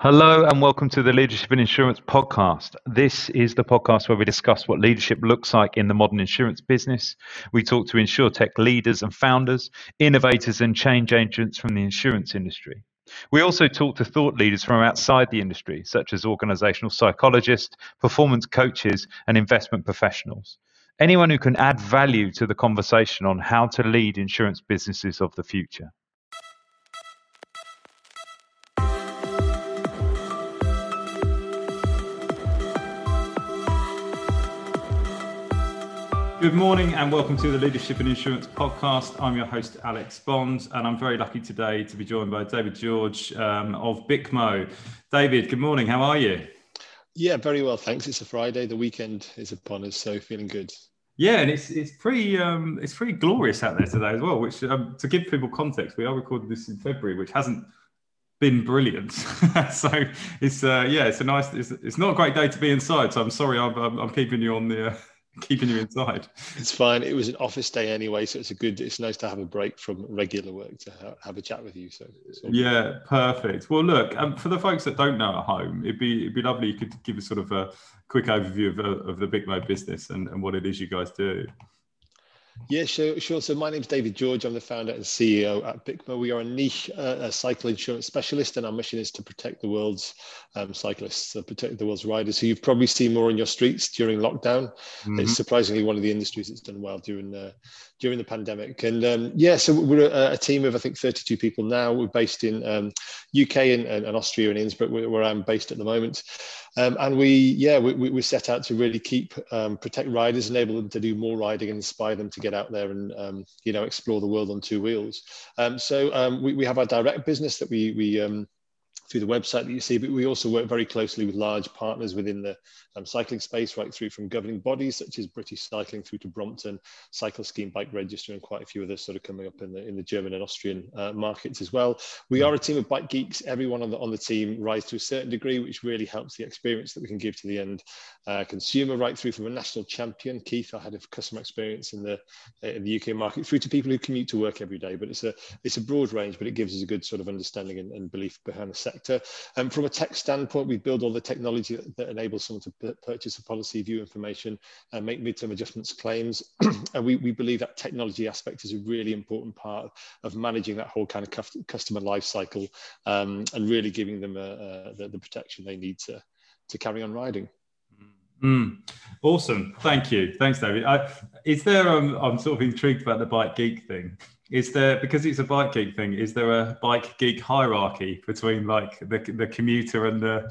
Hello and welcome to the Leadership in Insurance podcast. This is the podcast where we discuss what leadership looks like in the modern insurance business. We talk to insurtech leaders and founders, innovators and change agents from the insurance industry. We also talk to thought leaders from outside the industry, such as organizational psychologists, performance coaches, and investment professionals. Anyone who can add value to the conversation on how to lead insurance businesses of the future. Good morning and welcome to the Leadership and Insurance podcast. I'm your host, Alex Bond, and I'm very lucky today to be joined by David George um, of Bikmo. David, good morning. How are you? Yeah, very well, thanks. It's a Friday. The weekend is upon us, so feeling good. Yeah, and it's it's pretty um, it's pretty glorious out there today as well. Which um, to give people context, we are recording this in February, which hasn't been brilliant. so it's uh, yeah, it's a nice. It's, it's not a great day to be inside. So I'm sorry, I'm, I'm keeping you on the. Uh, keeping you inside. It's fine. It was an office day anyway, so it's a good. It's nice to have a break from regular work to ha- have a chat with you. So yeah, perfect. Well, look, um, for the folks that don't know at home, it'd be it'd be lovely. You could give us sort of a quick overview of, of the Bikmo business and, and what it is you guys do. Yeah, sure, sure. So my name is David George. I'm the founder and CEO at Bikmo. We are a niche uh, a cycle insurance specialist, and our mission is to protect the world's um, cyclists, so protect the world's riders. So you've probably seen more on your streets during lockdown. Mm-hmm. It's surprisingly one of the industries that's done well during the during the pandemic. And um, yeah, so we're a, a, team of I think 32 people now. We're based in um, UK and, and, Austria and Innsbruck, where I'm based at the moment. Um, and we, yeah, we, we set out to really keep um, protect riders, enable them to do more riding, and inspire them to get out there and um, you know explore the world on two wheels. Um, so we, we have our direct business that we we through the website that you see, but we also work very closely with large partners within the um, cycling space, right through from governing bodies such as British Cycling through to Brompton, Cycle Scheme Bike Register, and quite a few others sort of coming up in the in the German and Austrian uh, markets as well. We are a team of bike geeks. Everyone on the on the team rides to a certain degree, which really helps the experience that we can give to the end uh, consumer, right through from a national champion, Keith, our head of customer experience in the in the UK market, through to people who commute to work every day. But it's a it's a broad range, but it gives us a good sort of understanding and, and belief behind the sector sector. Um, from a tech standpoint, we build all the technology that, that enables someone to purchase a policy, view information, and make midterm adjustments claims. and we, we believe that technology aspect is a really important part of managing that whole kind of customer life cycle um, and really giving them the, the protection they need to, to carry on riding. Mm. Awesome. Thank you. Thanks, David. I, is there, um, I'm sort of intrigued about the bike geek thing is there because it's a bike geek thing is there a bike geek hierarchy between like the, the commuter and the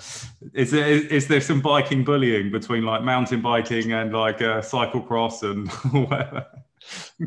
is there is, is there some biking bullying between like mountain biking and like uh, cyclocross and whatever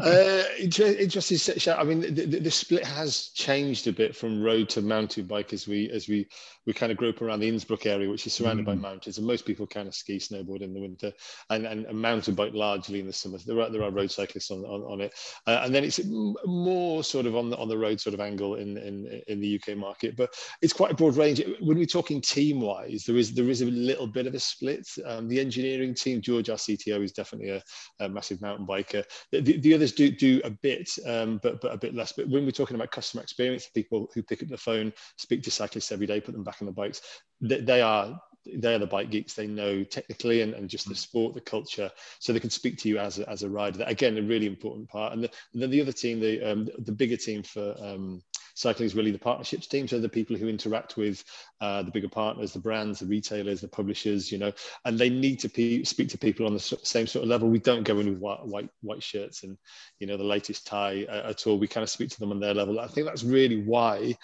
uh, interesting. I mean, the, the, the, split has changed a bit from road to mountain bike as we as we we kind of grew up around the Innsbruck area, which is surrounded mm. by mountains, and most people kind of ski, snowboard in the winter, and, and, and mountain bike largely in the summer. There are there are road cyclists on on, on it, uh, and then it's more sort of on the on the road sort of angle in in in the UK market, but it's quite a broad range. When we're talking team wise, there is there is a little bit of a split. Um, the engineering team, George, our CTO, is definitely a, a massive mountain biker. The, the, the, others do do a bit, um, but but a bit less. But when we're talking about customer experience, people who pick up the phone, speak to cyclists every day, put them back on the bikes, they, they are they're the bike geeks. They know technically and, and just the sport, the culture, so they can speak to you as a, as a rider. Again, a really important part. And, the, and then the other team, the um, the bigger team for um, cycling is really the partnerships team. So the people who interact with uh, the bigger partners, the brands, the retailers, the publishers, you know, and they need to pe- speak to people on the same sort of level. We don't go in with white white, white shirts and you know the latest tie uh, at all. We kind of speak to them on their level. I think that's really why,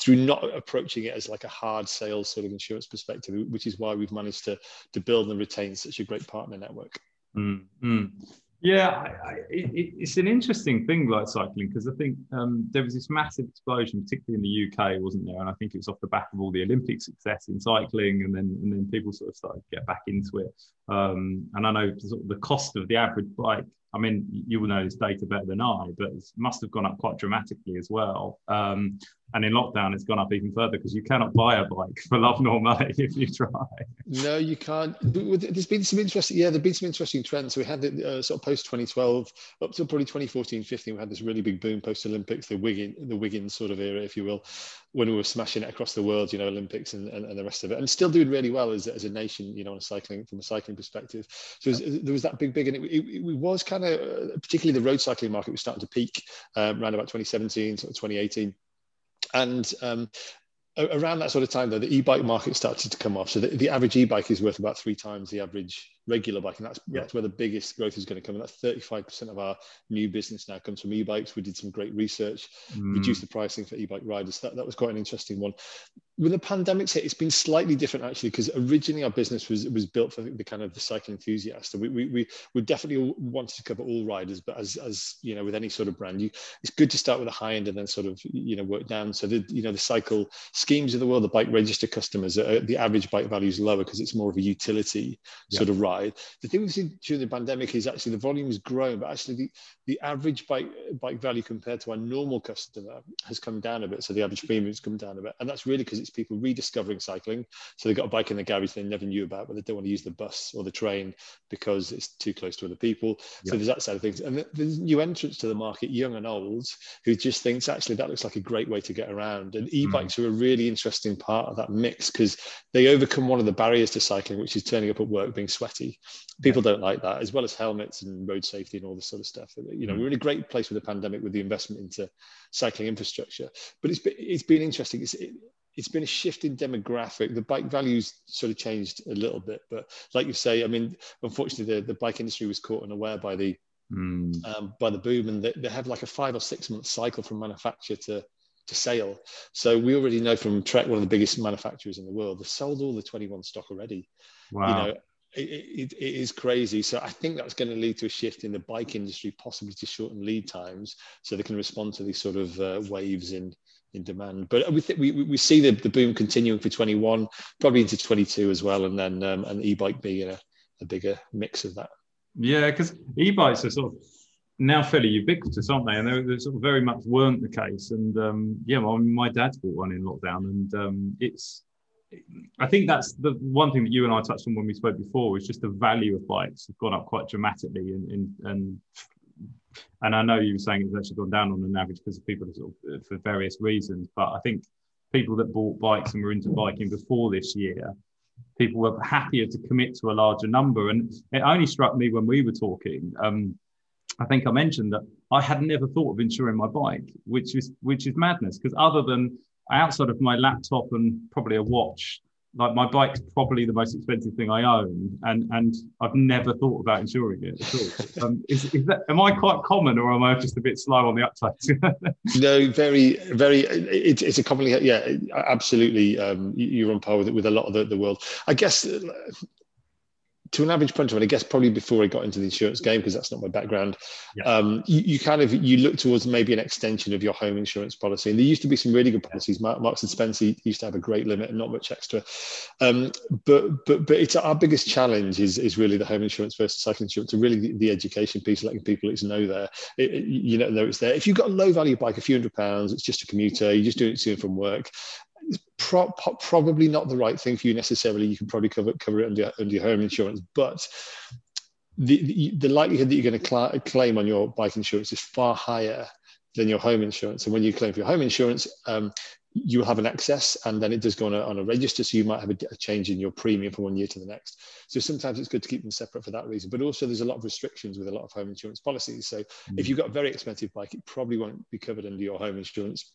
through not approaching it as like a hard sales sort of insurance perspective, which is why we've managed to to build and retain such a great partner network. Mm-hmm. Yeah, I, I, it, it's an interesting thing like cycling because I think um, there was this massive explosion, particularly in the UK, wasn't there? And I think it was off the back of all the Olympic success in cycling, and then and then people sort of started to get back into it. Um, and I know sort of the cost of the average bike. I mean, you will know this data better than I, but it must have gone up quite dramatically as well. Um, and in lockdown, it's gone up even further because you cannot buy a bike for love nor money if you try. No, you can't. There's been some interesting, yeah, there've been some interesting trends. So we had the uh, sort of post 2012 up to probably 2014, 15. We had this really big boom post Olympics, the Wiggin, the Wiggins sort of era, if you will, when we were smashing it across the world, you know, Olympics and, and, and the rest of it, and still doing really well as, as a nation, you know, on a cycling from a cycling perspective. So was, there was that big, big, and it, it, it was kind of, uh, particularly the road cycling market was starting to peak um, around about 2017, sort of 2018 and um, around that sort of time, though, the e-bike market started to come off. So the, the average e-bike is worth about three times the average regular bike, and that's yeah. that's where the biggest growth is going to come. And that's 35% of our new business now comes from e-bikes. We did some great research, mm. reduced the pricing for e-bike riders. That, that was quite an interesting one. When the pandemic's hit, it's been slightly different actually, because originally our business was was built for the kind of the cycling enthusiast. So we, we, we, we definitely wanted to cover all riders, but as, as you know, with any sort of brand, you it's good to start with a high end and then sort of you know work down. So the you know the cycle schemes of the world, the bike register customers, uh, the average bike value is lower because it's more of a utility yeah. sort of ride the thing we've seen during the pandemic is actually the volume has grown, but actually the, the average bike bike value compared to our normal customer has come down a bit. So the average premium has come down a bit. And that's really because it's people rediscovering cycling. So they've got a bike in the garage they never knew about, but they don't want to use the bus or the train because it's too close to other people. So there's that side of things. And there's new entrants to the market, young and old, who just thinks actually that looks like a great way to get around. And e-bikes mm. are a really interesting part of that mix because they overcome one of the barriers to cycling, which is turning up at work being sweaty people don't like that as well as helmets and road safety and all this sort of stuff you know mm. we're in a great place with the pandemic with the investment into cycling infrastructure but it's been, it's been interesting it's, it, it's been a shift in demographic. The bike values sort of changed a little bit, but like you say, I mean, unfortunately, the, the bike industry was caught unaware by the mm. um, by the boom, and they, they have like a five or six month cycle from manufacture to to sale. So we already know from Trek, one of the biggest manufacturers in the world, they've sold all the 21 stock already. Wow. You know, it, it, it is crazy. So I think that's going to lead to a shift in the bike industry, possibly to shorten lead times, so they can respond to these sort of uh, waves in in demand. But we think we, we see the, the boom continuing for 21, probably into 22 as well, and then um, and e-bike being a, a bigger mix of that. Yeah, because e-bikes are sort of now fairly ubiquitous, aren't they? And they, sort of very much weren't the case. And um, yeah, well, my dad's bought one in lockdown, and um, it's I think that's the one thing that you and I touched on when we spoke before was just the value of bikes have gone up quite dramatically, and and and, and I know you were saying it's actually gone down on an average because of people sort of, for various reasons, but I think people that bought bikes and were into biking before this year, people were happier to commit to a larger number, and it only struck me when we were talking. Um, I think I mentioned that I had never thought of insuring my bike, which is which is madness because other than outside of my laptop and probably a watch, like my bike's probably the most expensive thing I own, and and I've never thought about insuring it at all. Um, is, is that am I quite common, or am I just a bit slow on the uptake? no, very, very. It, it's a commonly, yeah, absolutely. Um, you're on par with it with a lot of the, the world. I guess to an average punter, and I guess probably before I got into the insurance game, because that's not my background, yeah. um, you, you, kind of you look towards maybe an extension of your home insurance policy. And there used to be some really good policies. Mark, Marks and Spencer used to have a great limit and not much extra. Um, but but but it's our biggest challenge is is really the home insurance versus cycle insurance. And really the, the education piece, letting people it's know there, it, it, you know, know it's there. If you've got a low value bike, a few hundred pounds, it's just a commuter. You're just doing it to and from work pro- probably not the right thing for you necessarily. You can probably cover cover it under, under your home insurance, but the, the, the likelihood that you're going to cl- claim on your bike insurance is far higher than your home insurance. And when you claim for your home insurance, um, you have an excess and then it does go on a, on a register. So you might have a, a, change in your premium from one year to the next. So sometimes it's good to keep them separate for that reason. But also there's a lot of restrictions with a lot of home insurance policies. So mm-hmm. if you've got a very expensive bike, it probably won't be covered under your home insurance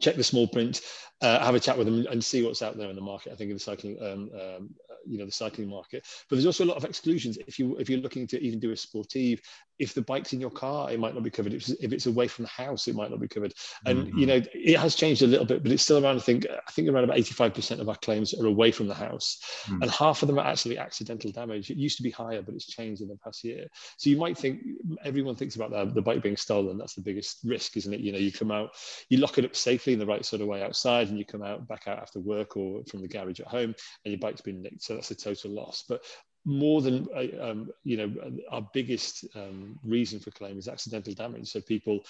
check the small print, uh, have a chat with them and see what's out there in the market. I think in the cycling, um, um, you know, the cycling market. But there's also a lot of exclusions. If you if you're looking to even do a sportive, if the bike's in your car, it might not be covered. If, if it's away from the house, it might not be covered. And mm-hmm. you know, it has changed a little bit, but it's still around. I think I think around about 85% of our claims are away from the house, mm-hmm. and half of them are actually accidental damage. It used to be higher, but it's changed in the past year. So you might think everyone thinks about the, the bike being stolen. That's the biggest risk, isn't it? You know, you come out, you lock it up safely in the right sort of way outside, and you come out back out after work or from the garage at home, and your bike's been nicked. So that's a total loss. But more than uh, um, you know our biggest um, reason for claim is accidental damage. So people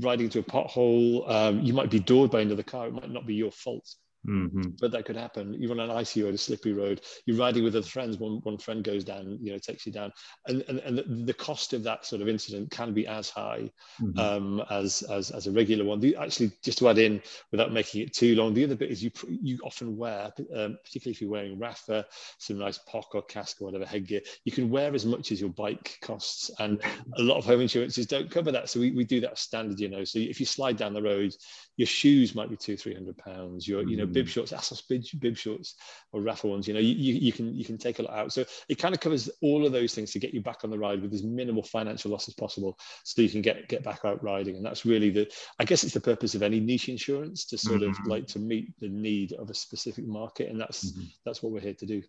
riding into a pothole um, you might be doored by another car it might not be your fault Mm-hmm. But that could happen. You're on an icy road, a slippery road. You're riding with other friends. One one friend goes down, you know, takes you down, and and, and the, the cost of that sort of incident can be as high mm-hmm. um, as, as as a regular one. The, actually, just to add in, without making it too long, the other bit is you you often wear, um, particularly if you're wearing Rapha, some nice POC or Kask or whatever headgear, you can wear as much as your bike costs, and a lot of home insurances don't cover that. So we, we do that standard, you know. So if you slide down the road, your shoes might be two three hundred pounds. Your you know bib mm. shorts, Assos bib, bib shorts or Rapha ones. You know you, you, you can you can take a lot out. So it kind of covers all of those things to get you back on the ride with as minimal financial loss as possible, so you can get get back out riding. And that's really the I guess it's the purpose of any niche insurance to sort mm-hmm. of like to meet the need of a specific market, and that's mm-hmm. that's what we're here to do.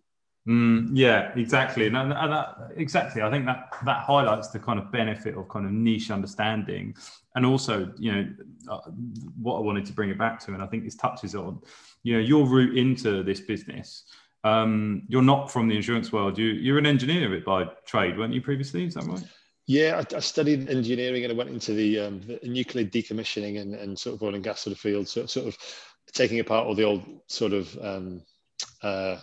Mm, yeah, exactly, and, and that, exactly. I think that that highlights the kind of benefit of kind of niche understanding, and also, you know, uh, what I wanted to bring it back to, and I think this touches on, you know, your route into this business. Um, you're not from the insurance world. You you're an engineer by trade, weren't you previously? Is that right? Yeah, I, I, studied engineering and I went into the, um, the, nuclear decommissioning and, and sort of oil and gas sort of field, so, sort of taking apart all the old sort of um, uh,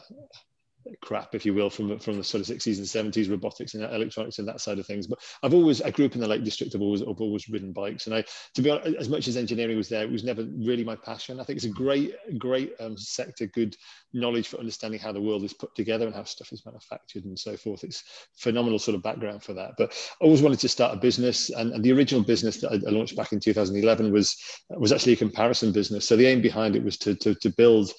crap, if you will, from from the sort of 60s and 70s, robotics and electronics and that side of things. But I've always, I grew up in the Lake District. I've always, I've always ridden bikes, and I, to be honest, as much as engineering was there, it was never really my passion. I think it's a great, great um, sector, good knowledge for understanding how the world is put together and how stuff is manufactured and so forth. It's phenomenal sort of background for that. But I always wanted to start a business, and, and the original business that I, I launched back in 2011 was was actually a comparison business. So the aim behind it was to to, to build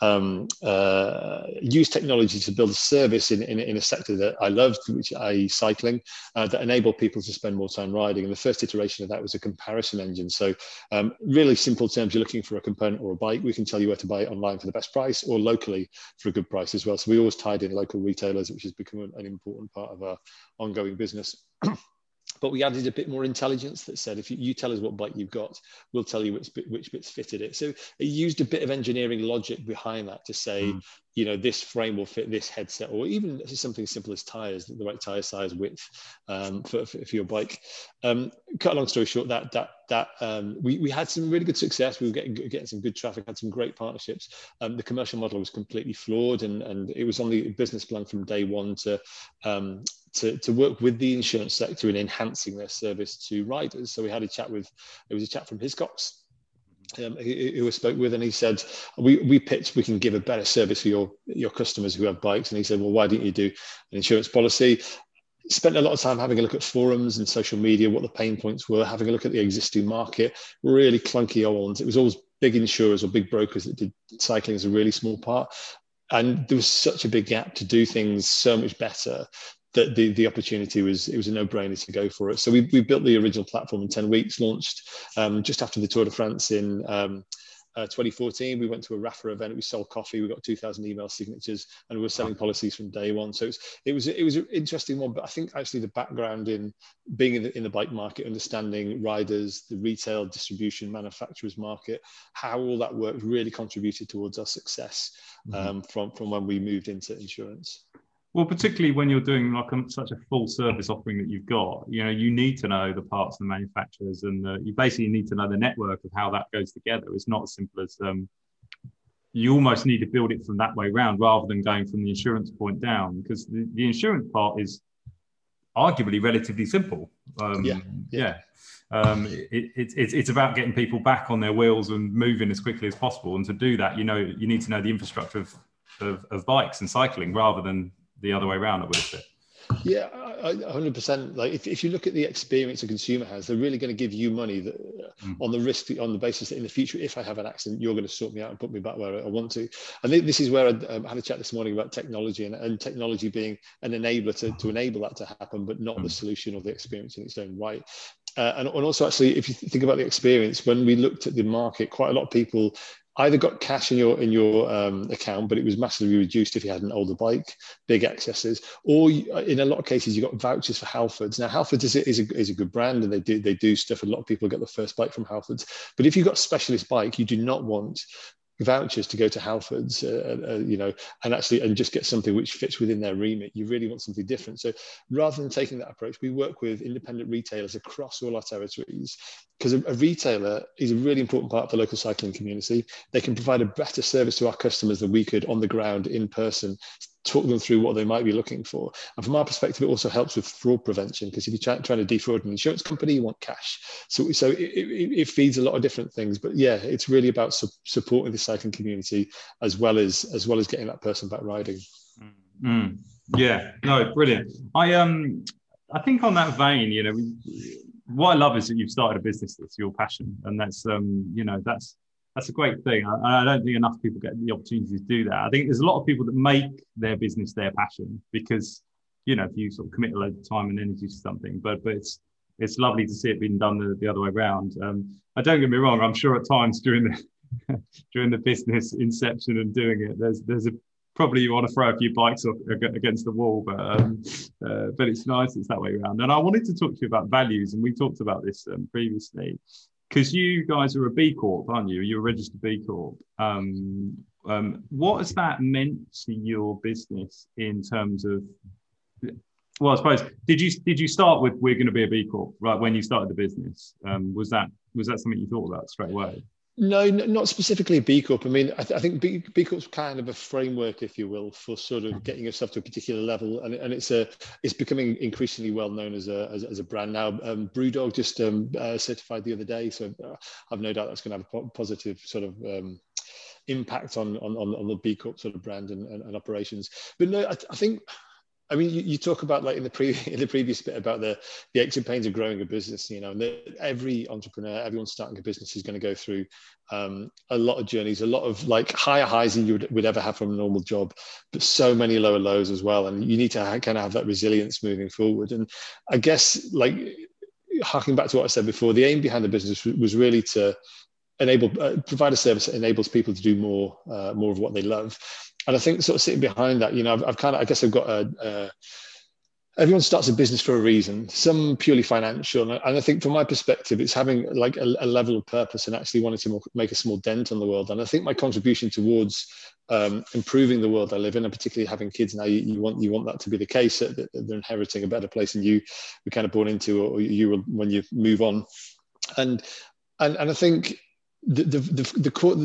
um, uh, use technology to build a service in, in, in, a sector that I loved, which i.e. cycling, uh, that enabled people to spend more time riding. And the first iteration of that was a comparison engine. So um, really simple terms, you're looking for a component or a bike, we can tell you where to buy it online for the best price or locally for a good price as well. So we always tied in local retailers, which has become an important part of our ongoing business. but we added a bit more intelligence that said if you, you, tell us what bike you've got we'll tell you which, which bits fitted it. So it used a bit of engineering logic behind that to say mm. you know this frame will fit this headset or even something as simple as tires the right tire size width um, for, for, for, your bike. Um, cut a long story short that that that um, we, we had some really good success. We were getting getting some good traffic had some great partnerships. Um, the commercial model was completely flawed and and it was on the business plan from day one to um, to, to work with the insurance sector in enhancing their service to riders. So we had a chat with, it was a chat from Hiscox um, who, I spoke with, and he said, "We we pitched we can give a better service for your your customers who have bikes." And he said, "Well, why don't you do an insurance policy?" Spent a lot of time having a look at forums and social media, what the pain points were, having a look at the existing market, really clunky old It was always big insurers or big brokers that did cycling as a really small part and there was such a big gap to do things so much better that the, the opportunity was it was a no-brainer to go for it. So we, we built the original platform in 10 weeks, launched um, just after the Tour de France in um, uh, 2014. We went to a Rapha event. We sold coffee. We got 2,000 email signatures, and we were selling policies from day one. So it was it was it was an interesting one. But I think actually the background in being in the, in the bike market, understanding riders, the retail distribution, manufacturers market, how all that worked really contributed towards our success mm-hmm. um, from from when we moved into insurance. Well, particularly when you're doing like a, such a full service offering that you've got, you know, you need to know the parts and the manufacturers, and the, you basically need to know the network of how that goes together. It's not as simple as um, you almost need to build it from that way around rather than going from the insurance point down, because the, the insurance part is arguably relatively simple. Um, yeah, yeah. Um, it, it, it, it's about getting people back on their wheels and moving as quickly as possible. And to do that, you know, you need to know the infrastructure of, of, of bikes and cycling rather than the other way around, I would have said. Yeah, hundred percent. Like if, if you look at the experience a consumer has, they're really going to give you money that, mm. on the risk on the basis that in the future, if I have an accident, you're going to sort me out and put me back where I want to. I think this is where I um, had a chat this morning about technology and, and technology being an enabler to, to enable that to happen, but not mm. the solution or the experience in its own right. Uh, and, and also, actually, if you think about the experience, when we looked at the market, quite a lot of people either got cash in your in your um, account, but it was massively reduced if you had an older bike, big excesses, or you, in a lot of cases you got vouchers for Halfords. Now Halfords is a, is a, is a good brand and they do they do stuff. A lot of people get the first bike from Halfords, but if you've got a specialist bike, you do not want vouchers to go to Halfords, uh, uh, you know, and actually and just get something which fits within their remit. You really want something different. So rather than taking that approach, we work with independent retailers across all our territories because a, a, retailer is a really important part of the local cycling community. They can provide a better service to our customers than we could on the ground in person talk them through what they might be looking for. And from our perspective, it also helps with fraud prevention because if you're trying to defraud an insurance company, you want cash. So, so it, it, it, feeds a lot of different things. But yeah, it's really about su- supporting the cycling community as well as as well as getting that person back riding. Mm. Yeah, no, brilliant. I um, I think on that vein, you know, what I love is that you've started a business that's your passion, and that's um, you know, that's that's a great thing. I, I, don't think enough people get the opportunity to do that. I think there's a lot of people that make their business their passion because, you know, if you sort of commit a lot of time and energy to something, but but it's it's lovely to see it being done the, the other way around. Um, I don't get me wrong. I'm sure at times during the during the business inception and doing it, there's there's a probably you want to throw a few bikes off against the wall, but um, uh, but it's nice it's that way around. And I wanted to talk to you about values, and we talked about this um, previously because you guys are a B Corp, aren't you? You're a registered B Corp. Um, um, what has that meant to your business in terms of? Well, I suppose did you did you start with we're going to be a B Corp right when you started the business? Um, was that was that something you thought about straight away? No, not specifically B Corp. I mean, I, th- I think B, B Corp's kind of a framework, if you will, for sort of getting yourself to a particular level, and, and it's a it's becoming increasingly well known as a as, as a brand now. Um, BrewDog just um, uh, certified the other day, so uh, I've no doubt that's going to have a positive sort of um, impact on, on on the B Corp sort of brand and, and, and operations. But no, I, I think I mean, you, you, talk about like in the pre in the previous bit about the the aches pains of growing a business. You know, and every entrepreneur, everyone starting a business is going to go through um, a lot of journeys, a lot of like higher highs than you would, would ever have from a normal job, but so many lower lows as well. And you need to kind of have that resilience moving forward. And I guess like harking back to what I said before, the aim behind the business was really to enable uh, provide a service that enables people to do more uh, more of what they love and I think sort of sitting behind that, you know, I've, I've kind of, I guess I've got a, everyone starts a business for a reason, some purely financial. And I think from my perspective, it's having like a, a level of purpose and actually wanting to make a small dent on the world. And I think my contribution towards um, improving the world I live in, and particularly having kids now, you, you, want you want that to be the case that they're inheriting a better place than you were kind of born into, or you will when you move on. And and and I think the, the, the,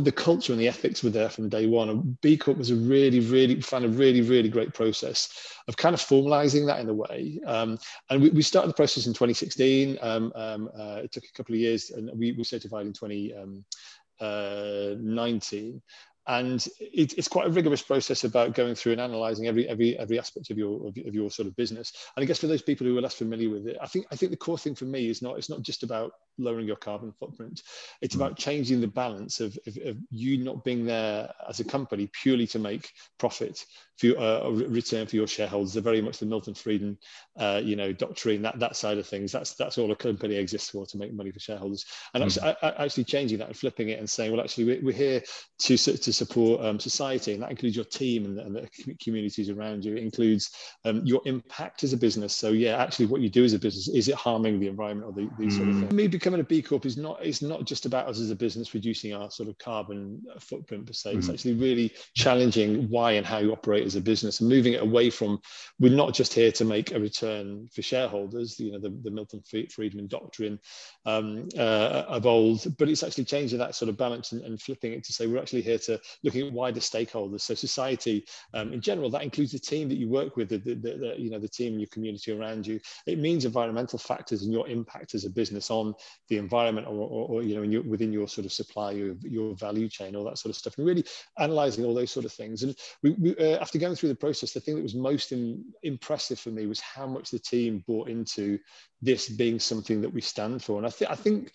the, culture and the ethics were there from day one. And B Corp was a really, really, found a really, really great process of kind of formalizing that in a way. Um, and we, we, started the process in 2016. Um, um, uh, it took a couple of years and we, we certified in 2019. And it, it's quite a rigorous process about going through and analysing every every every aspect of your of, of, your sort of business. And I guess for those people who are less familiar with it, I think I think the core thing for me is not it's not just about lowering your carbon footprint. It's about changing the balance of, of, of you not being there as a company purely to make profit for your, uh, return for your shareholders. They're very much the Milton Friedman, uh, you know, doctrine that that side of things. That's that's all a company exists for to make money for shareholders. And mm-hmm. actually, actually, changing that and flipping it and saying, well, actually, we're, we're here to to support um, society, and that includes your team and, and, the communities around you. It includes um, your impact as a business. So yeah, actually, what you do as a business is it harming the environment or the, these mm-hmm. sort of mm. things. Me becoming a B Corp is not is not just about us as a business reducing our sort of carbon footprint per se. Mm-hmm. It's actually really challenging why and how you operate as a business and moving it away from we're not just here to make a return for shareholders, you know, the, the Milton Friedman doctrine um, uh, of old, but it's actually changing that sort of balance and, and, flipping it to say we're actually here to looking at wider stakeholders. So society um, in general, that includes the team that you work with, the, the, the, you know, the team your community around you. It means environmental factors and your impact as a business on the environment or, or, or you know, your, within your sort of supply, your, your value chain, all that sort of stuff, and really analyzing all those sort of things. And we, we uh, after going through the process, the thing that was most in, impressive for me was how much the team bought into this being something that we stand for. And I, th- I think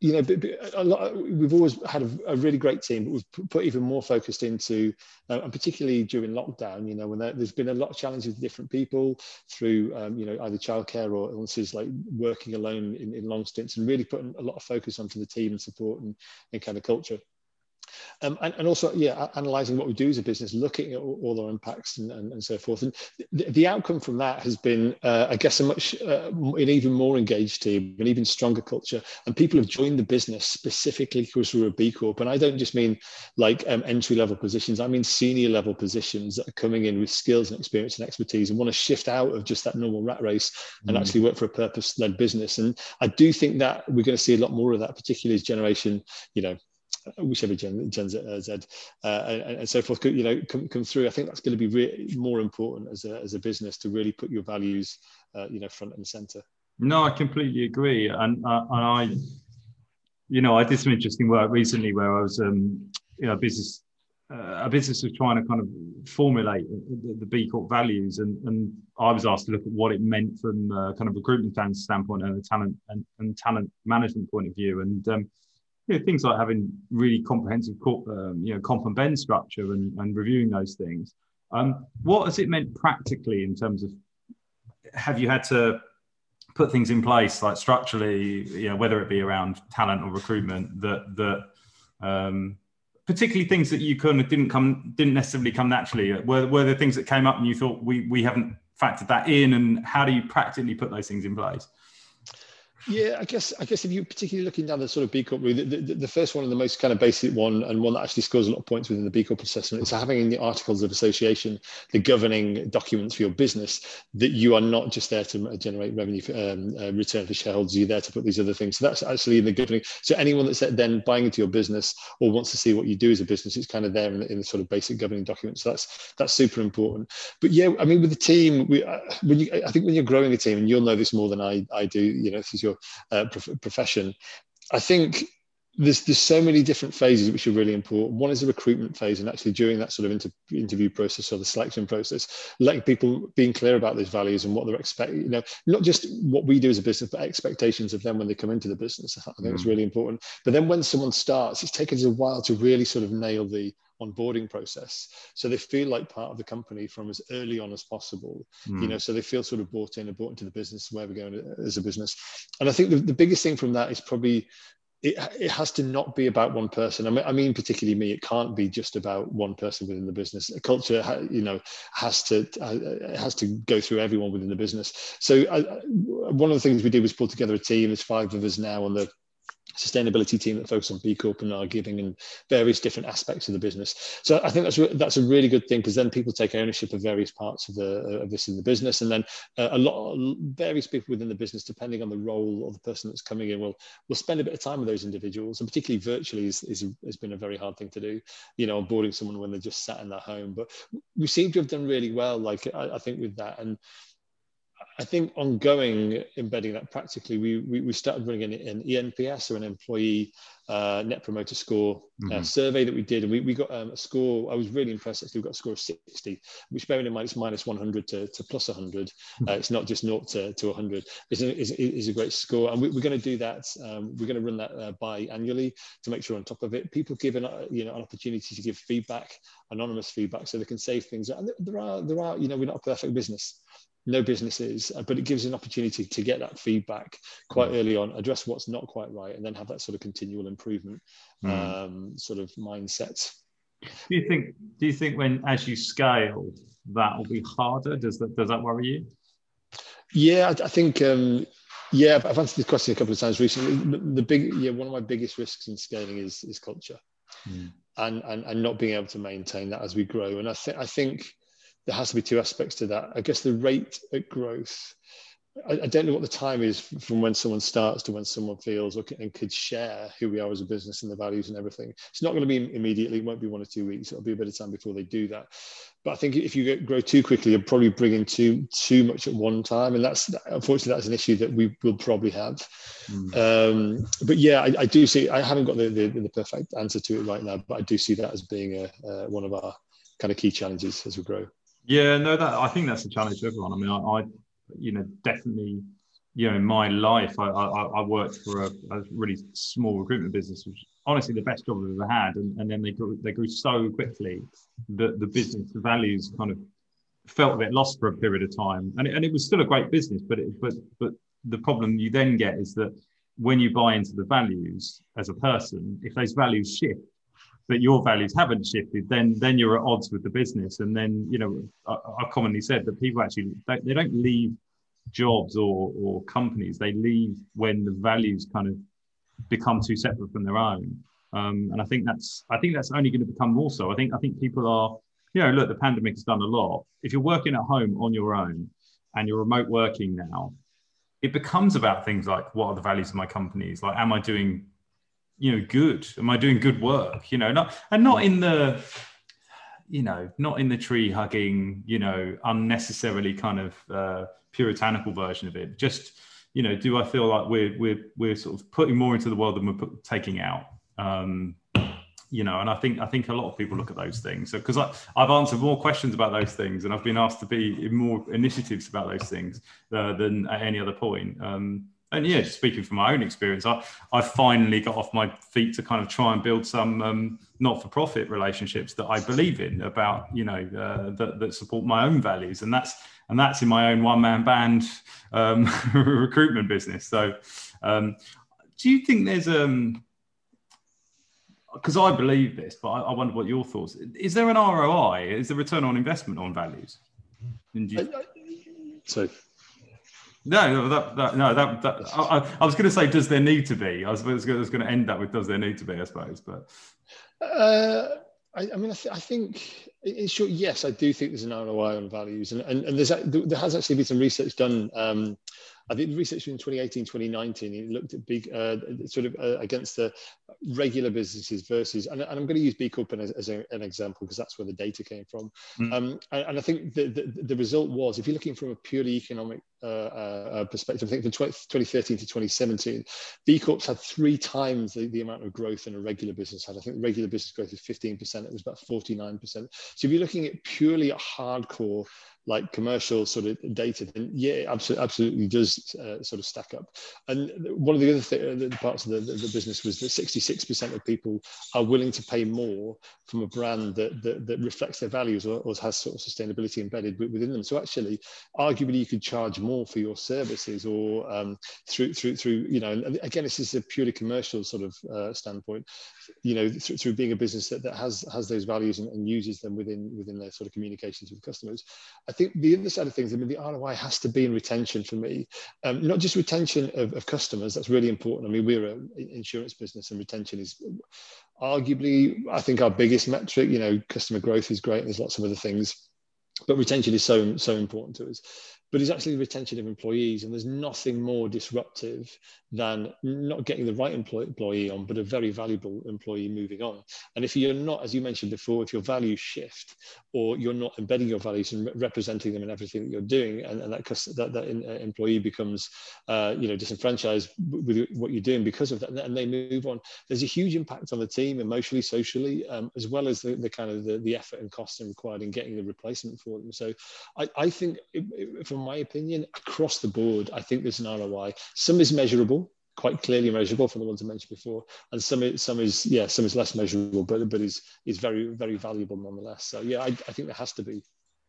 you know, lot, we've always had a, a, really great team, but we've put even more focused into, uh, and particularly during lockdown, you know, when there, has been a lot of challenges with different people through, um, you know, either childcare or illnesses, like working alone in, in long stints, and really putting a lot of focus onto the team and support and, and kind of culture. Um, and, and, also, yeah, analyzing what we do as a business, looking at all, all our impacts and, and, and, so forth. And the, the, outcome from that has been, uh, I guess, a much, uh, an even more engaged team, an even stronger culture. And people have joined the business specifically because we're a B Corp. And I don't just mean like um, entry level positions, I mean senior level positions that are coming in with skills and experience and expertise and want to shift out of just that normal rat race and mm. actually work for a purpose led business. And I do think that we're going to see a lot more of that, particularly as generation, you know, whichever Gen, Gen Z, uh, Z uh, and, and, so forth, you know, come, come through. I think that's going to be re- more important as a, as a business to really put your values, uh, you know, front and center. No, I completely agree, and uh, and I, you know, I did some interesting work recently where I was, um, you know, business. Uh, a business was trying to kind of formulate the, the, B Corp values, and, and I was asked to look at what it meant from a kind of recruitment standpoint and a talent and, and talent management point of view. And um, you know, things like having really comprehensive um, you know comp and ben structure and, and reviewing those things. Um, what has it meant practically in terms of have you had to put things in place like structurally, you know, whether it be around talent or recruitment that that um, particularly things that you kind of didn't come didn't necessarily come naturally were, were there things that came up and you thought we we haven't factored that in and how do you practically put those things in place yeah, I guess I guess if you're particularly looking down the sort of B Corp route, the, the, the, first one and the most kind of basic one, and one that actually scores a lot of points within the B Corp assessment, is having in the articles of association the governing documents for your business that you are not just there to generate revenue for, um, uh, return for shareholders. You're there to put these other things. So that's actually in the governing. So anyone that's then buying into your business or wants to see what you do as a business, it's kind of there in the, in the sort of basic governing documents. So that's that's super important. But yeah, I mean, with the team, we uh, when you I think when you're growing a team, and you'll know this more than I I do. You know, this is your uh, prof- profession. I think there's there's so many different phases which are really important. One is the recruitment phase, and actually during that sort of inter- interview process or the selection process, letting people being clear about those values and what they're expecting. You know, not just what we do as a business, but expectations of them when they come into the business. I think mm. it's really important. But then when someone starts, it's taken us a while to really sort of nail the onboarding process so they feel like part of the company from as early on as possible mm. you know so they feel sort of bought in and bought into the business where we're going as a business and i think the, the biggest thing from that is probably it, it has to not be about one person. I mean, I mean, particularly me. It can't be just about one person within the business. A culture, you know, has to uh, has to go through everyone within the business. So, uh, one of the things we did was pull together a team. There's five of us now on the sustainability team that focus on B Corp and are giving and various different aspects of the business. So I think that's that's a really good thing because then people take ownership of various parts of the of this in the business, and then uh, a lot of various people within the business, depending on the role of the person that's coming in, will will spend a bit of time with those individuals, and particularly virtually is, is has been a very hard thing to do. You know, onboarding someone when they're just sat in their home, but we seem to have done really well. Like I, I think with that and I think ongoing embedding that practically, we, we, we started running an, an, ENPS or an employee uh, net promoter score uh, mm-hmm. uh, survey that we did. And we, we got um, a score, I was really impressed actually, we got a score of 60, which bearing in mind it's minus 100 to, to plus 100. Mm-hmm. Uh, it's not just 0 to, to 100. It's a, it's, it's a great score. And we, are going to do that. Um, we're going to run that uh, bi-annually to make sure on top of it. People given you know, an opportunity to give feedback, anonymous feedback, so they can save things. And there are, there are, you know, we're not a perfect business no businesses, uh, but it gives an opportunity to get that feedback quite mm. early on, address what's not quite right, and then have that sort of continual improvement mm. um, sort of mindset. Do you think? Do you think when as you scale, that will be harder? Does that does that worry you? Yeah, I, I think. Um, yeah, I've answered this question a couple of times recently. The big, yeah, one of my biggest risks in scaling is is culture, mm. and, and and not being able to maintain that as we grow. And I think I think there has to be two aspects to that. I guess the rate at growth. I, I, don't know what the time is from when someone starts to when someone feels or can, and could share who we are as a business and the values and everything. It's not going to be immediately. It won't be one or two weeks. It'll be a bit of time before they do that. But I think if you grow too quickly, you'll probably bring in too too much at one time, and that's unfortunately that's an issue that we will probably have. Mm. Um, but yeah, I, I, do see. I haven't got the, the, the perfect answer to it right now, but I do see that as being a, uh, one of our kind of key challenges as we grow. Yeah, no, that I think that's a challenge for everyone. I mean, I, I you know, definitely, you know, in my life, I, I, I worked for a, a, really small recruitment business, which honestly the best job I've ever had, and, and then they grew they grew so quickly that the business values kind of felt a bit lost for a period of time, and it, and it was still a great business, but it, but but the problem you then get is that when you buy into the values as a person, if those values shift but your values haven't shifted, then then you're at odds with the business. And then you know, I, I commonly said that people actually they don't leave jobs or or companies; they leave when the values kind of become too separate from their own. Um, and I think that's I think that's only going to become more so. I think I think people are you know look the pandemic has done a lot. If you're working at home on your own and you're remote working now, it becomes about things like what are the values of my companies? Like, am I doing you know good? Am I doing good work? You know, not and not in the you know not in the tree hugging you know unnecessarily kind of uh, puritanical version of it. Just you know, do I feel like we're we're we're sort of putting more into the world than we're put, taking out? Um, you know, and I think I think a lot of people look at those things. So because I've answered more questions about those things, and I've been asked to be in more initiatives about those things uh, than at any other point. Um, and yeah, speaking from my own experience, I I finally got off my feet to kind of try and build some um, not-for-profit relationships that I believe in about you know uh, that that support my own values, and that's and that's in my own one-man band um, recruitment business. So, um, do you think there's um because I believe this, but I, I, wonder what your thoughts. Is there an ROI? Is the return on investment on values? You... So. No, that, that, no, that, that I, I, was going to say, does there need to be? I was, I was going to end up with, does there need to be? I suppose, but. Uh, I, I, mean, I, th- I, think in short, yes, I do think there's an ROI on values, and and, and there's there has actually been some research done. Um, I think the research in 2018, 2019, it looked at big, uh, sort of uh, against the regular businesses versus, and, and I'm going to use B Corp as, as a, an example because that's where the data came from. Mm. Um, and, and, I think the, the, the, result was, if you're looking from a purely economic uh, uh, uh perspective, I think from 20, 2013 to 2017, B Corps had three times the, the amount of growth than a regular business had. I think regular business growth is 15%, it was about 49%. So if you're looking at purely hardcore like commercial sort of data, then yeah, it absolutely, absolutely does uh, sort of stack up. And one of the other th- the parts of the, the, the, business was that 66% of people are willing to pay more from a brand that, that, that reflects their values or, or, has sort of sustainability embedded within them. So actually, arguably, you could charge more for your services or um, through, through, through, you know, again, this is a purely commercial sort of uh, standpoint, you know, through, through, being a business that, that has, has those values and, and uses them within, within their sort of communications with customers. I think the other side of things, I mean, the ROI has to be in retention for me, um, not just retention of, of, customers. That's really important. I mean, we're an insurance business, and retention is arguably, I think, our biggest metric. You know, customer growth is great, and there's lots of other things, but retention is so so important to us but it's actually the retention of employees. And there's nothing more disruptive than not getting the right employee on, but a very valuable employee moving on. And if you're not, as you mentioned before, if your values shift or you're not embedding your values and representing them in everything that you're doing, and, and that, that, that uh, employee becomes, uh, you know, disenfranchised with what you're doing because of that, and they move on, there's a huge impact on the team emotionally, socially, um, as well as the, the kind of the, the effort and cost required in getting the replacement for them. So I, I think it, it, from my opinion, across the board, I think there's an ROI. Some is measurable, quite clearly measurable from the ones I mentioned before, and some is, some is yeah, some is less measurable, but but is is very very valuable nonetheless. So yeah, I, I think there has to be.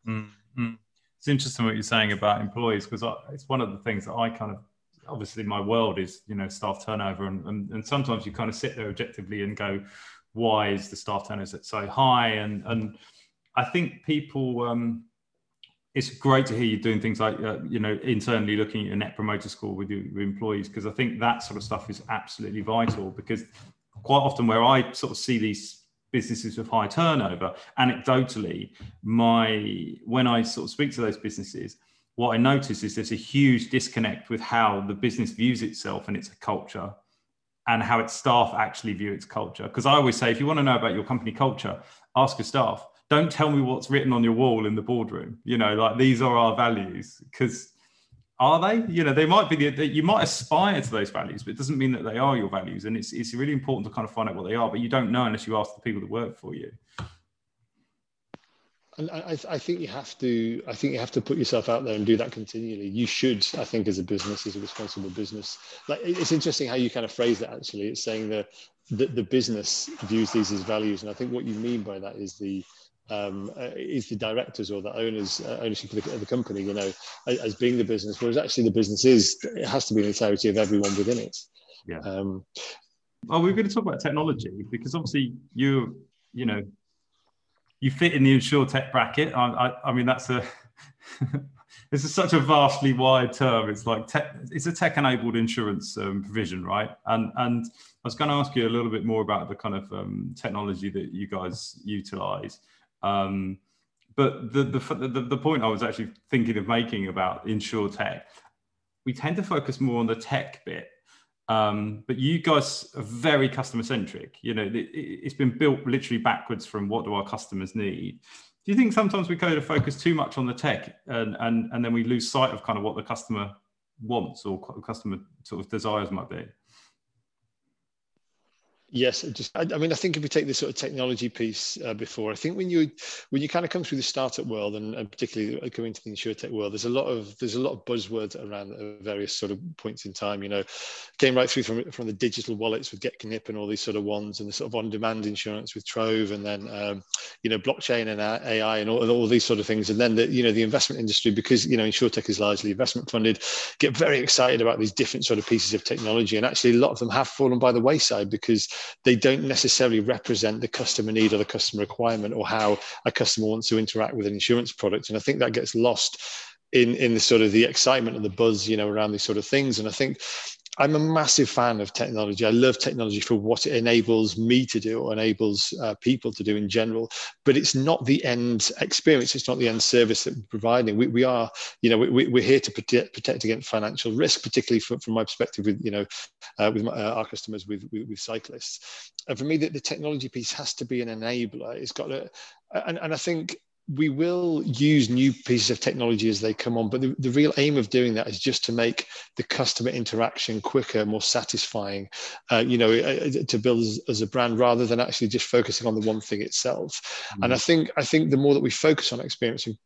Mm-hmm. It's interesting what you're saying about employees because it's one of the things that I kind of obviously my world is you know staff turnover and, and, and sometimes you kind of sit there objectively and go why is the staff turnover so high and and I think people um, it's great to hear you doing things like uh, you know internally looking at a net promoter score with your, your employees because I think that sort of stuff is absolutely vital because quite often where I sort of see these businesses with high turnover anecdotally my when I sort of speak to those businesses what I notice is there's a huge disconnect with how the business views itself and its culture and how its staff actually view its culture. Because I always say if you want to know about your company culture ask your staff don't tell me what's written on your wall in the boardroom. You know, like these are our values because are they? You know, they might be the, you might aspire to those values, but it doesn't mean that they are your values. And it's it's really important to kind of find out what they are, but you don't know unless you ask the people that work for you. And I, I think you have to. I think you have to put yourself out there and do that continually. You should, I think, as a business, as a responsible business. Like it's interesting how you kind of phrase that. Actually, it's saying that the, the business views these as values, and I think what you mean by that is the um, uh, is the directors or the owners uh, ownership of the, of the, company, you know, as, as, being the business, whereas actually the business is it has to be the entirety of everyone within it. Yeah. Um, well, we're going to talk about technology because obviously you you know, you fit in the insurtech bracket. I, I, I mean, that's a this is such a vastly wide term. It's like tech, it's a tech-enabled insurance um, provision, right? And and I was going to ask you a little bit more about the kind of um, technology that you guys utilize. Um, but the, the, the the point I was actually thinking of making about insurtech, we tend to focus more on the tech bit. Um, but you guys are very customer centric. You know, it, has been built literally backwards from what do our customers need do you think sometimes we kind of focus too much on the tech and, and, and then we lose sight of kind of what the customer wants or customer sort of desires might be? Yes, just I, I, mean I think if we take this sort of technology piece uh, before, I think when you when you kind of come through the startup world and, and particularly coming to the insurtech world, there's a lot of there's a lot of buzzwords around various sort of points in time. You know, came right through from from the digital wallets with GetKnip and all these sort of ones, and the sort of on-demand insurance with Trov, and then um, you know blockchain and AI and all, and all these sort of things, and then the you know the investment industry because you know insurtech is largely investment funded, get very excited about these different sort of pieces of technology, and actually a lot of them have fallen by the wayside because they don't necessarily represent the customer need or the customer requirement or how a customer wants to interact with an insurance product. And I think that gets lost in in the sort of the excitement and the buzz, you know, around these sort of things. And I think I'm a massive fan of technology. I love technology for what it enables me to do or enables uh, people to do in general, but it's not the end experience. It's not the end service that we're providing. We, we are, you know, we, we're here to protect, protect against financial risk, particularly from, from my perspective with, you know, uh, with my, uh, our customers, with, with, with, cyclists. And for me, the, the technology piece has to be an enabler. It's got to, and, and I think we will use new pieces of technology as they come on, but the, the, real aim of doing that is just to make the customer interaction quicker, more satisfying, uh, you know, uh, uh to build as, as, a brand rather than actually just focusing on the one thing itself. Mm-hmm. And I think I think the more that we focus on experiencing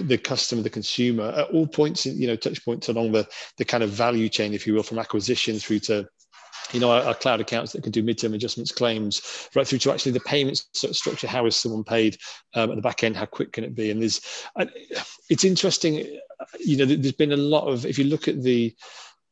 the customer, the consumer at all points, you know, touch points along the the kind of value chain, if you will, from acquisition through to you know, our, cloud accounts that can do midterm adjustments claims, right through to actually the payments structure. How is someone paid um, at the back end? How quick can it be? And there's, it's interesting. You know, there's been a lot of. If you look at the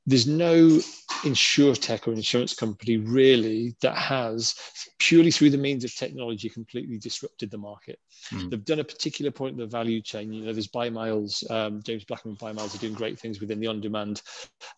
there's no insurtech or insurance company really that has purely through the means of technology completely disrupted the market. Mm. They've done a particular point in the value chain. You know, there's By-Miles, um, James Blackham By-Miles are doing great things within the on-demand,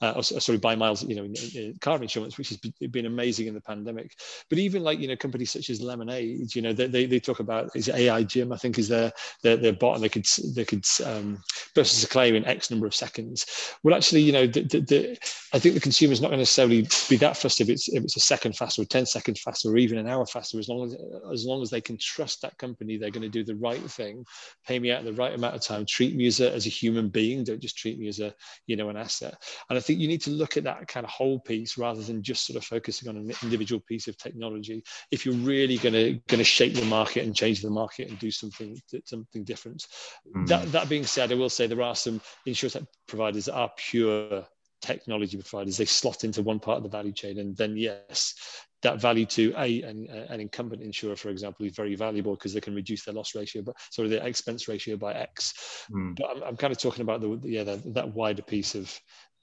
uh, sorry, By-Miles, you know, in, in car insurance, which has been amazing in the pandemic. But even like, you know, companies such as Lemonade, you know, they, they, they talk about, is AI Jim, I think is their, their, their bot and they could, they could um, process a claim in X number of seconds. Well, actually, you know, the, the, the I think the consumer is not going to necessarily be that fussed if it's if it's a second faster or 10 seconds faster or even an hour faster as long as as long as they can trust that company they're going to do the right thing pay me out the right amount of time treat me as a, as a human being don't just treat me as a you know an asset. And I think you need to look at that kind of whole piece rather than just sort of focusing on an individual piece of technology. If you're really going to going to shape the market and change the market and do something something different. Mm. that that being said I will say there are some insurance providers that are pure technology providers they slot into one part of the value chain and then yes that value to a an, an incumbent insurer for example is very valuable because they can reduce their loss ratio but sort of their expense ratio by x mm. but I'm, I'm, kind of talking about the yeah that, that wider piece of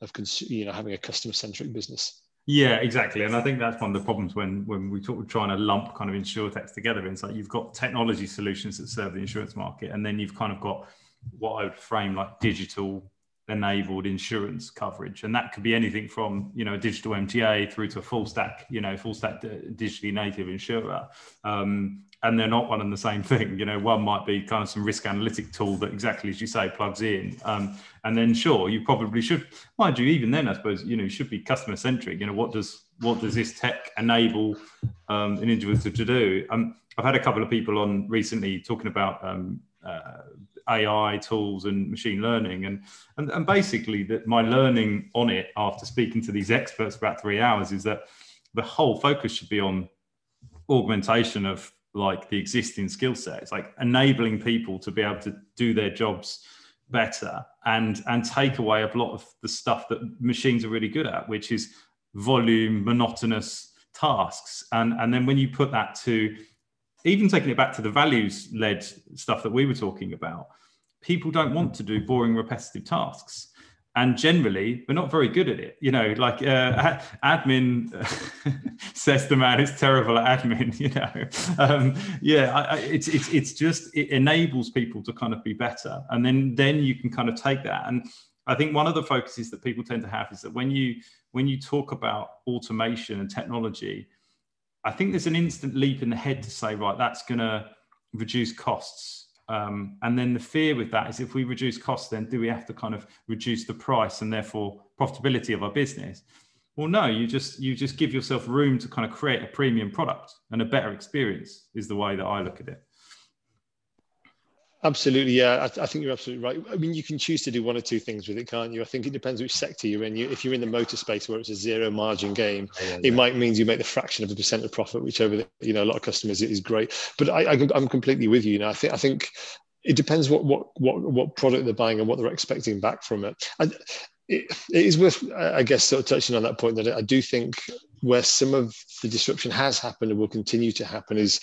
of cons- you know having a customer centric business yeah, exactly, and I think that's one of the problems when when we talk trying to lump kind of insurtechs together. It's like you've got technology solutions that serve the insurance market, and then you've kind of got what I would frame like digital enabled insurance coverage. And that could be anything from you know a digital MGA through to a full stack you know full stack digitally native insurer. Um, and they're not one and the same thing. You know one might be kind of some risk analytic tool that exactly as you say plugs in. Um, and then sure you probably should mind you even then i suppose you know you should be customer centric. You know what does what does this tech enable um, an individual to, to do? Um, i've had a couple of people on recently talking about um, uh, AI tools and machine learning. And, and, and basically, that my learning on it after speaking to these experts for about three hours is that the whole focus should be on augmentation of like the existing skill sets, like enabling people to be able to do their jobs better and and take away a lot of the stuff that machines are really good at, which is volume, monotonous tasks. And and then when you put that to even taking it back to the values led stuff that we were talking about, people don't want to do boring, repetitive tasks. and generally we're not very good at it. You know like uh, admin says the man is terrible at admin you know. Um, yeah I, I, it's, it's it's just it enables people to kind of be better. And then then you can kind of take that. And i think one of the focuses that people tend to have is that when you when you talk about automation and technology i think there's an instant leap in the head to say right that's going to reduce costs um, and then the fear with that is if we reduce costs, then do we have to kind of reduce the price and therefore profitability of our business? Well, no, you just you just give yourself room to kind of create a premium product and a better experience is the way that I look at it. Absolutely, yeah. I, I, think you're absolutely right. I mean, you can choose to do one or two things with it, can't you? I think it depends which sector you're in. You, if you're in the motor space where it's a zero margin game, yeah, yeah. it might mean you make the fraction of a percent of profit, which over the, you know a lot of customers is great. But I, I'm completely with you. You know, I think I think it depends what what what what product they're buying and what they're expecting back from it. I, it, it is worth, I guess, sort of touching on that point that I do think where some of the disruption has happened and will continue to happen is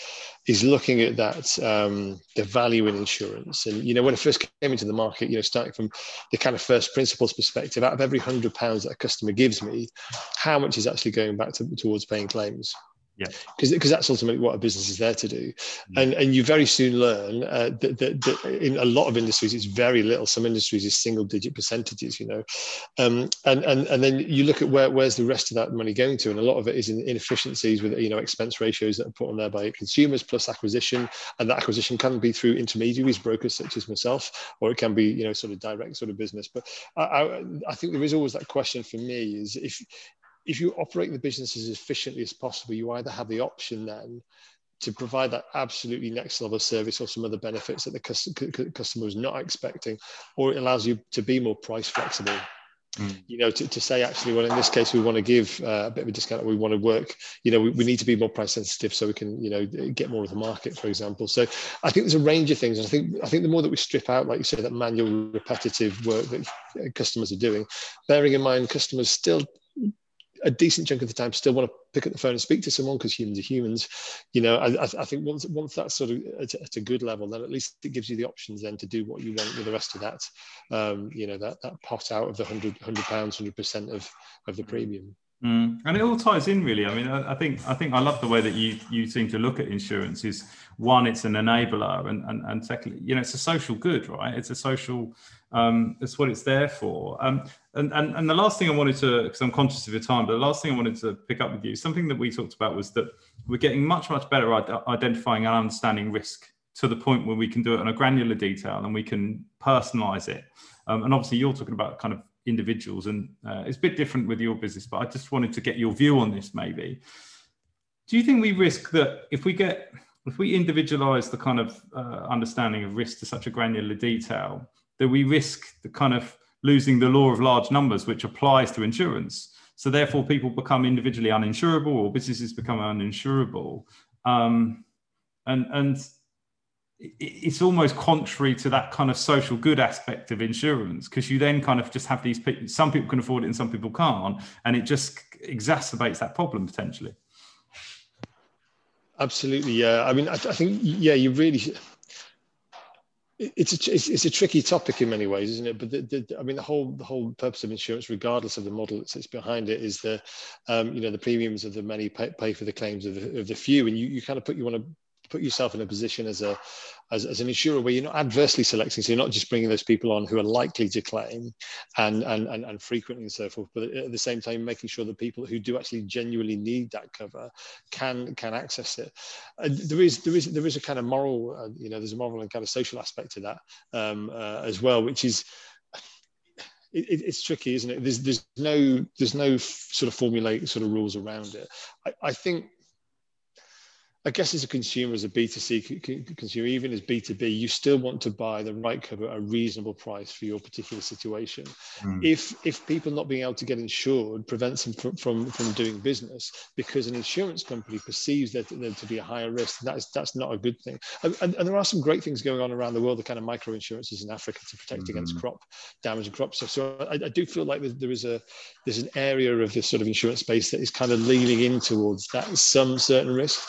is looking at that um, the value in insurance. And you know, when it first came into the market, you know, starting from the kind of first principles perspective, out of every hundred pounds that a customer gives me, how much is actually going back to, towards paying claims? Yeah, because because that's ultimately what a business is there to do, yeah. and and you very soon learn uh, that, that, that, in a lot of industries it's very little. Some industries is single digit percentages, you know, um, and and and then you look at where where's the rest of that money going to, and a lot of it is in inefficiencies with you know expense ratios that are put on there by consumers plus acquisition, and that acquisition can be through intermediaries, brokers such as myself, or it can be you know sort of direct sort of business. But I, I, I think there is always that question for me is if if you operate the business as efficiently as possible, you either have the option then to provide that absolutely next level service or some other benefits that the customer is not expecting, or it allows you to be more price flexible. Mm. You know, to, to say actually, well, in this case, we want to give uh, a bit of a discount. We want to work. You know, we, we need to be more price sensitive so we can, you know, get more of the market, for example. So I think there's a range of things. And I think I think the more that we strip out, like you said, that manual, repetitive work that customers are doing, bearing in mind customers still a decent chunk of the time still want to pick up the phone and speak to someone because humans are humans. You know, I, I think once once that's sort of at, at, a good level, then at least it gives you the options then to do what you want with the rest of that. Um, you know, that that pot out of the hundred hundred pounds, hundred percent of of the premium. Mm. And it all ties in really. I mean, I, I, think I think I love the way that you you seem to look at insurance. Is one, it's an enabler, and and, and secondly, you know, it's a social good, right? It's a social. Um, it's what it's there for. Um, and, and and the last thing I wanted to, because I'm conscious of your time, but the last thing I wanted to pick up with you, something that we talked about was that we're getting much much better at identifying and understanding risk to the point where we can do it on a granular detail and we can personalize it. Um, and obviously, you're talking about kind of individuals. And uh, it's a bit different with your business, but I just wanted to get your view on this maybe. Do you think we risk that if we get, if we individualize the kind of uh, understanding of risk to such a granular detail, that we risk the kind of losing the law of large numbers, which applies to insurance? So therefore, people become individually uninsurable, or businesses become uninsurable. Um, and and it's almost contrary to that kind of social good aspect of insurance because you then kind of just have these people some people can afford it and some people can't and it just exacerbates that problem potentially absolutely yeah i mean i, I think yeah you really it's a it's, it's, a tricky topic in many ways, isn't it? But the, the, I mean, the whole the whole purpose of insurance, regardless of the model that sits behind it, is the um, you know the premiums of the many pay, pay for the claims of the, of the few, and you, you kind of put you want to put yourself in a position as a as, as an insurer where you're not adversely selecting so you're not just bringing those people on who are likely to claim and and and, and frequently and so forth but at the same time making sure that people who do actually genuinely need that cover can can access it and there is there is there is a kind of moral uh, you know there's a moral and kind of social aspect to that um, uh, as well which is it, it's tricky, isn't it? There's there's no there's no sort of formulaic sort of rules around it. I, I think I guess as a consumer, as a B2C consumer, even as B2B, you still want to buy the right cover at a reasonable price for your particular situation. Mm. If if people not being able to get insured prevents them from, from, from doing business because an insurance company perceives that them to be a higher risk, that's that's not a good thing. And, and, and, there are some great things going on around the world, the kind of micro insurances in Africa to protect mm. against crop damage and crop stuff. So I, I do feel like there is a there's an area of this sort of insurance space that is kind of leaning in towards that some certain risk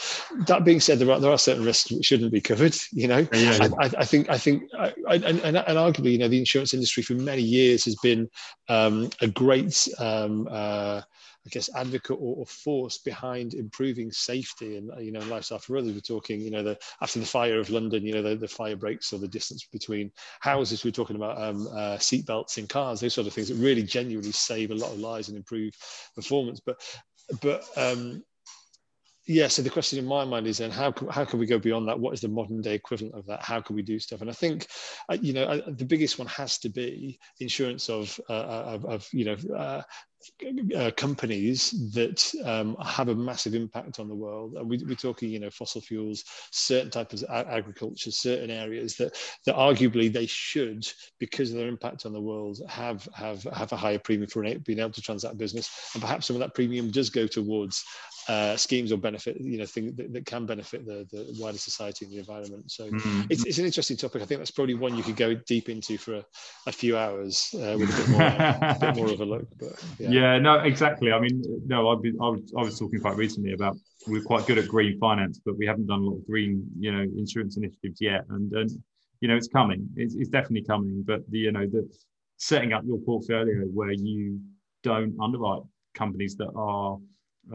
that being said, there are there are certain risks which shouldn't be covered. You know, yeah, yeah. I, I, think I think I, and, and, and arguably, you know, the insurance industry for many years has been um, a great. Um, uh, I guess, advocate or, or, force behind improving safety and you know life after others. We're talking, you know, the after the fire of London, you know, the, the fire breaks or the distance between houses. We're talking about um, uh, seatbelts in cars, those sort of things that really genuinely save a lot of lives and improve performance. But but um, yeah, so the question in my mind is then how can, how can we go beyond that? What is the modern day equivalent of that? How can we do stuff? And I think, uh, you know, uh, the biggest one has to be insurance of, uh, of, of, you know, uh, companies that um, have a massive impact on the world. And we, are talking, you know, fossil fuels, certain types of agriculture, certain areas that that arguably they should, because of their impact on the world, have have have a higher premium for being able to transact business. And perhaps some of that premium does go towards uh, schemes or benefit, you know, things that, that, can benefit the, the wider society and the environment. So mm-hmm. it's, it's an interesting topic. I think that's probably one you could go deep into for a, a few hours uh, with a bit more, a bit more of a look. But yeah. Yeah, no, exactly. I mean, no, I've been, I was, I was talking quite recently about we're quite good at green finance, but we haven't done a lot of green, you know, insurance initiatives yet. And, and you know, it's coming. It's, it's definitely coming. But the, you know, the setting up your portfolio where you don't underwrite companies that are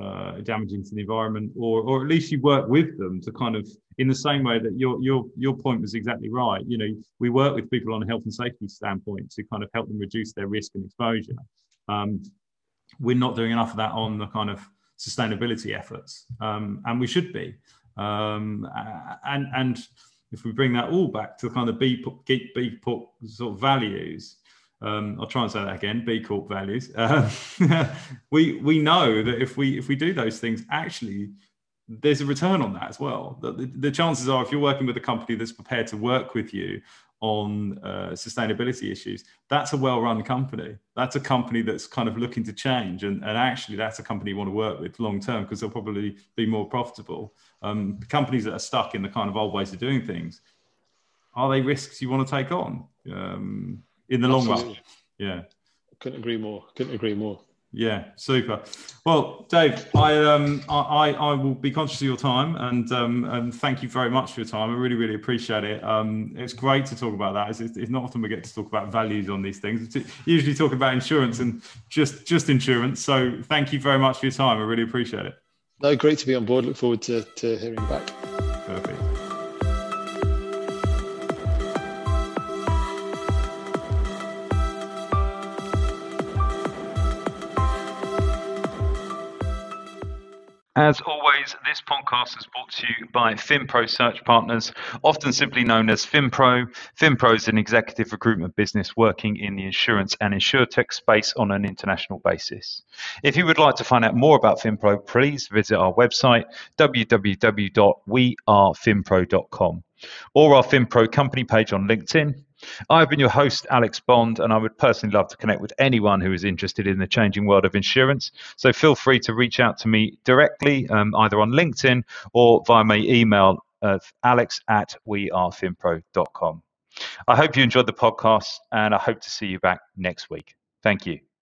uh, damaging to the environment, or or at least you work with them to kind of in the same way that your your your point was exactly right. You know, we work with people on a health and safety standpoint to kind of help them reduce their risk and exposure. Um, we're not doing enough of that on the kind of sustainability efforts, um, and we should be. Um, and and if we bring that all back to the kind of B, B, B sort of values, um, I'll try and say that again. B Corp values. Uh, we we know that if we if we do those things, actually, there's a return on that as well. The, the, the chances are, if you're working with a company that's prepared to work with you on uh, sustainability issues, that's a well-run company. That's a company that's kind of looking to change, and, and actually, that's a company you want to work with long term because they'll probably be more profitable. Um, companies that are stuck in the kind of old ways of doing things, are they risks you want to take on? Um, in the Absolutely. long run. Yeah. Couldn't agree more. Couldn't agree more. Yeah, super. Well, Dave, I um I, I will be conscious of your time and um and thank you very much for your time. I really really appreciate it. Um, it's great to talk about that. It's, it's not often we get to talk about values on these things. It's usually talk about insurance and just just insurance. So thank you very much for your time. I really appreciate it. No, great to be on board. Look forward to to hearing back. Perfect. As always, this podcast is brought to you by FinPro Search Partners, often simply known as FinPro. FinPro is an executive recruitment business working in the insurance and insurtech space on an international basis. If you would like to find out more about FinPro, please visit our website, www.wearefinpro.com, or our FinPro company page on LinkedIn I've been your host, Alex Bond, and I would personally love to connect with anyone who is interested in the changing world of insurance. So feel free to reach out to me directly, um, either on LinkedIn or via my email of alex at wearefinpro.com. I hope you enjoyed the podcast, and I hope to see you back next week. Thank you.